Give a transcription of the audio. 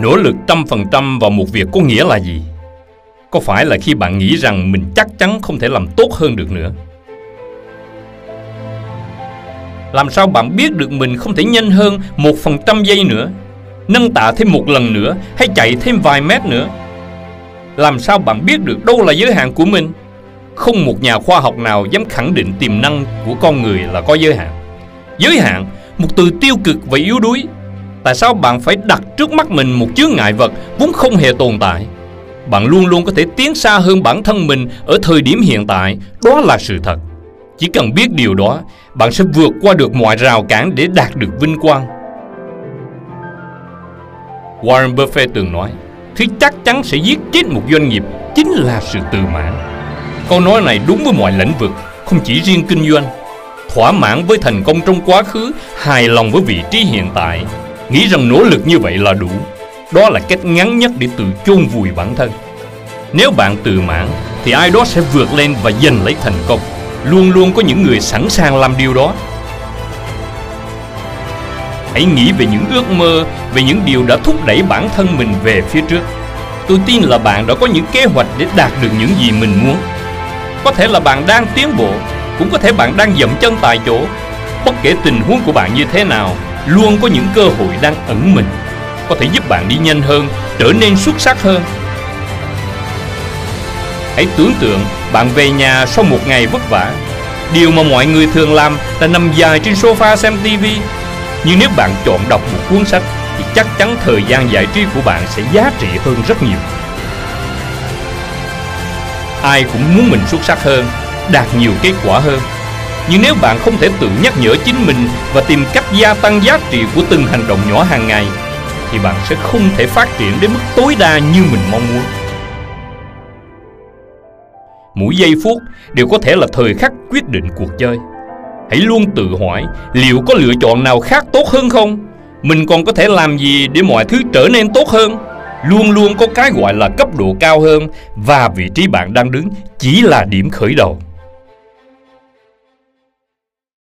Nỗ lực trăm phần trăm vào một việc có nghĩa là gì? Có phải là khi bạn nghĩ rằng mình chắc chắn không thể làm tốt hơn được nữa? Làm sao bạn biết được mình không thể nhanh hơn một phần trăm giây nữa? Nâng tạ thêm một lần nữa hay chạy thêm vài mét nữa? Làm sao bạn biết được đâu là giới hạn của mình? Không một nhà khoa học nào dám khẳng định tiềm năng của con người là có giới hạn. Giới hạn, một từ tiêu cực và yếu đuối. Tại sao bạn phải đặt trước mắt mình một chướng ngại vật vốn không hề tồn tại? Bạn luôn luôn có thể tiến xa hơn bản thân mình ở thời điểm hiện tại, đó là sự thật. Chỉ cần biết điều đó, bạn sẽ vượt qua được mọi rào cản để đạt được vinh quang. Warren Buffett từng nói, thứ chắc chắn sẽ giết chết một doanh nghiệp chính là sự tự mãn. Câu nói này đúng với mọi lĩnh vực, không chỉ riêng kinh doanh. Thỏa mãn với thành công trong quá khứ, hài lòng với vị trí hiện tại, nghĩ rằng nỗ lực như vậy là đủ. Đó là cách ngắn nhất để tự chôn vùi bản thân. Nếu bạn tự mãn, thì ai đó sẽ vượt lên và giành lấy thành công. Luôn luôn có những người sẵn sàng làm điều đó. Hãy nghĩ về những ước mơ, về những điều đã thúc đẩy bản thân mình về phía trước. Tôi tin là bạn đã có những kế hoạch để đạt được những gì mình muốn. Có thể là bạn đang tiến bộ, cũng có thể bạn đang dậm chân tại chỗ. Bất kể tình huống của bạn như thế nào, luôn có những cơ hội đang ẩn mình, có thể giúp bạn đi nhanh hơn, trở nên xuất sắc hơn. Hãy tưởng tượng bạn về nhà sau một ngày vất vả. Điều mà mọi người thường làm là nằm dài trên sofa xem TV. Nhưng nếu bạn chọn đọc một cuốn sách thì chắc chắn thời gian giải trí của bạn sẽ giá trị hơn rất nhiều. Ai cũng muốn mình xuất sắc hơn, đạt nhiều kết quả hơn. Nhưng nếu bạn không thể tự nhắc nhở chính mình và tìm cách gia tăng giá trị của từng hành động nhỏ hàng ngày, thì bạn sẽ không thể phát triển đến mức tối đa như mình mong muốn. Mỗi giây phút đều có thể là thời khắc quyết định cuộc chơi. Hãy luôn tự hỏi liệu có lựa chọn nào khác tốt hơn không? Mình còn có thể làm gì để mọi thứ trở nên tốt hơn? Luôn luôn có cái gọi là cấp độ cao hơn và vị trí bạn đang đứng chỉ là điểm khởi đầu.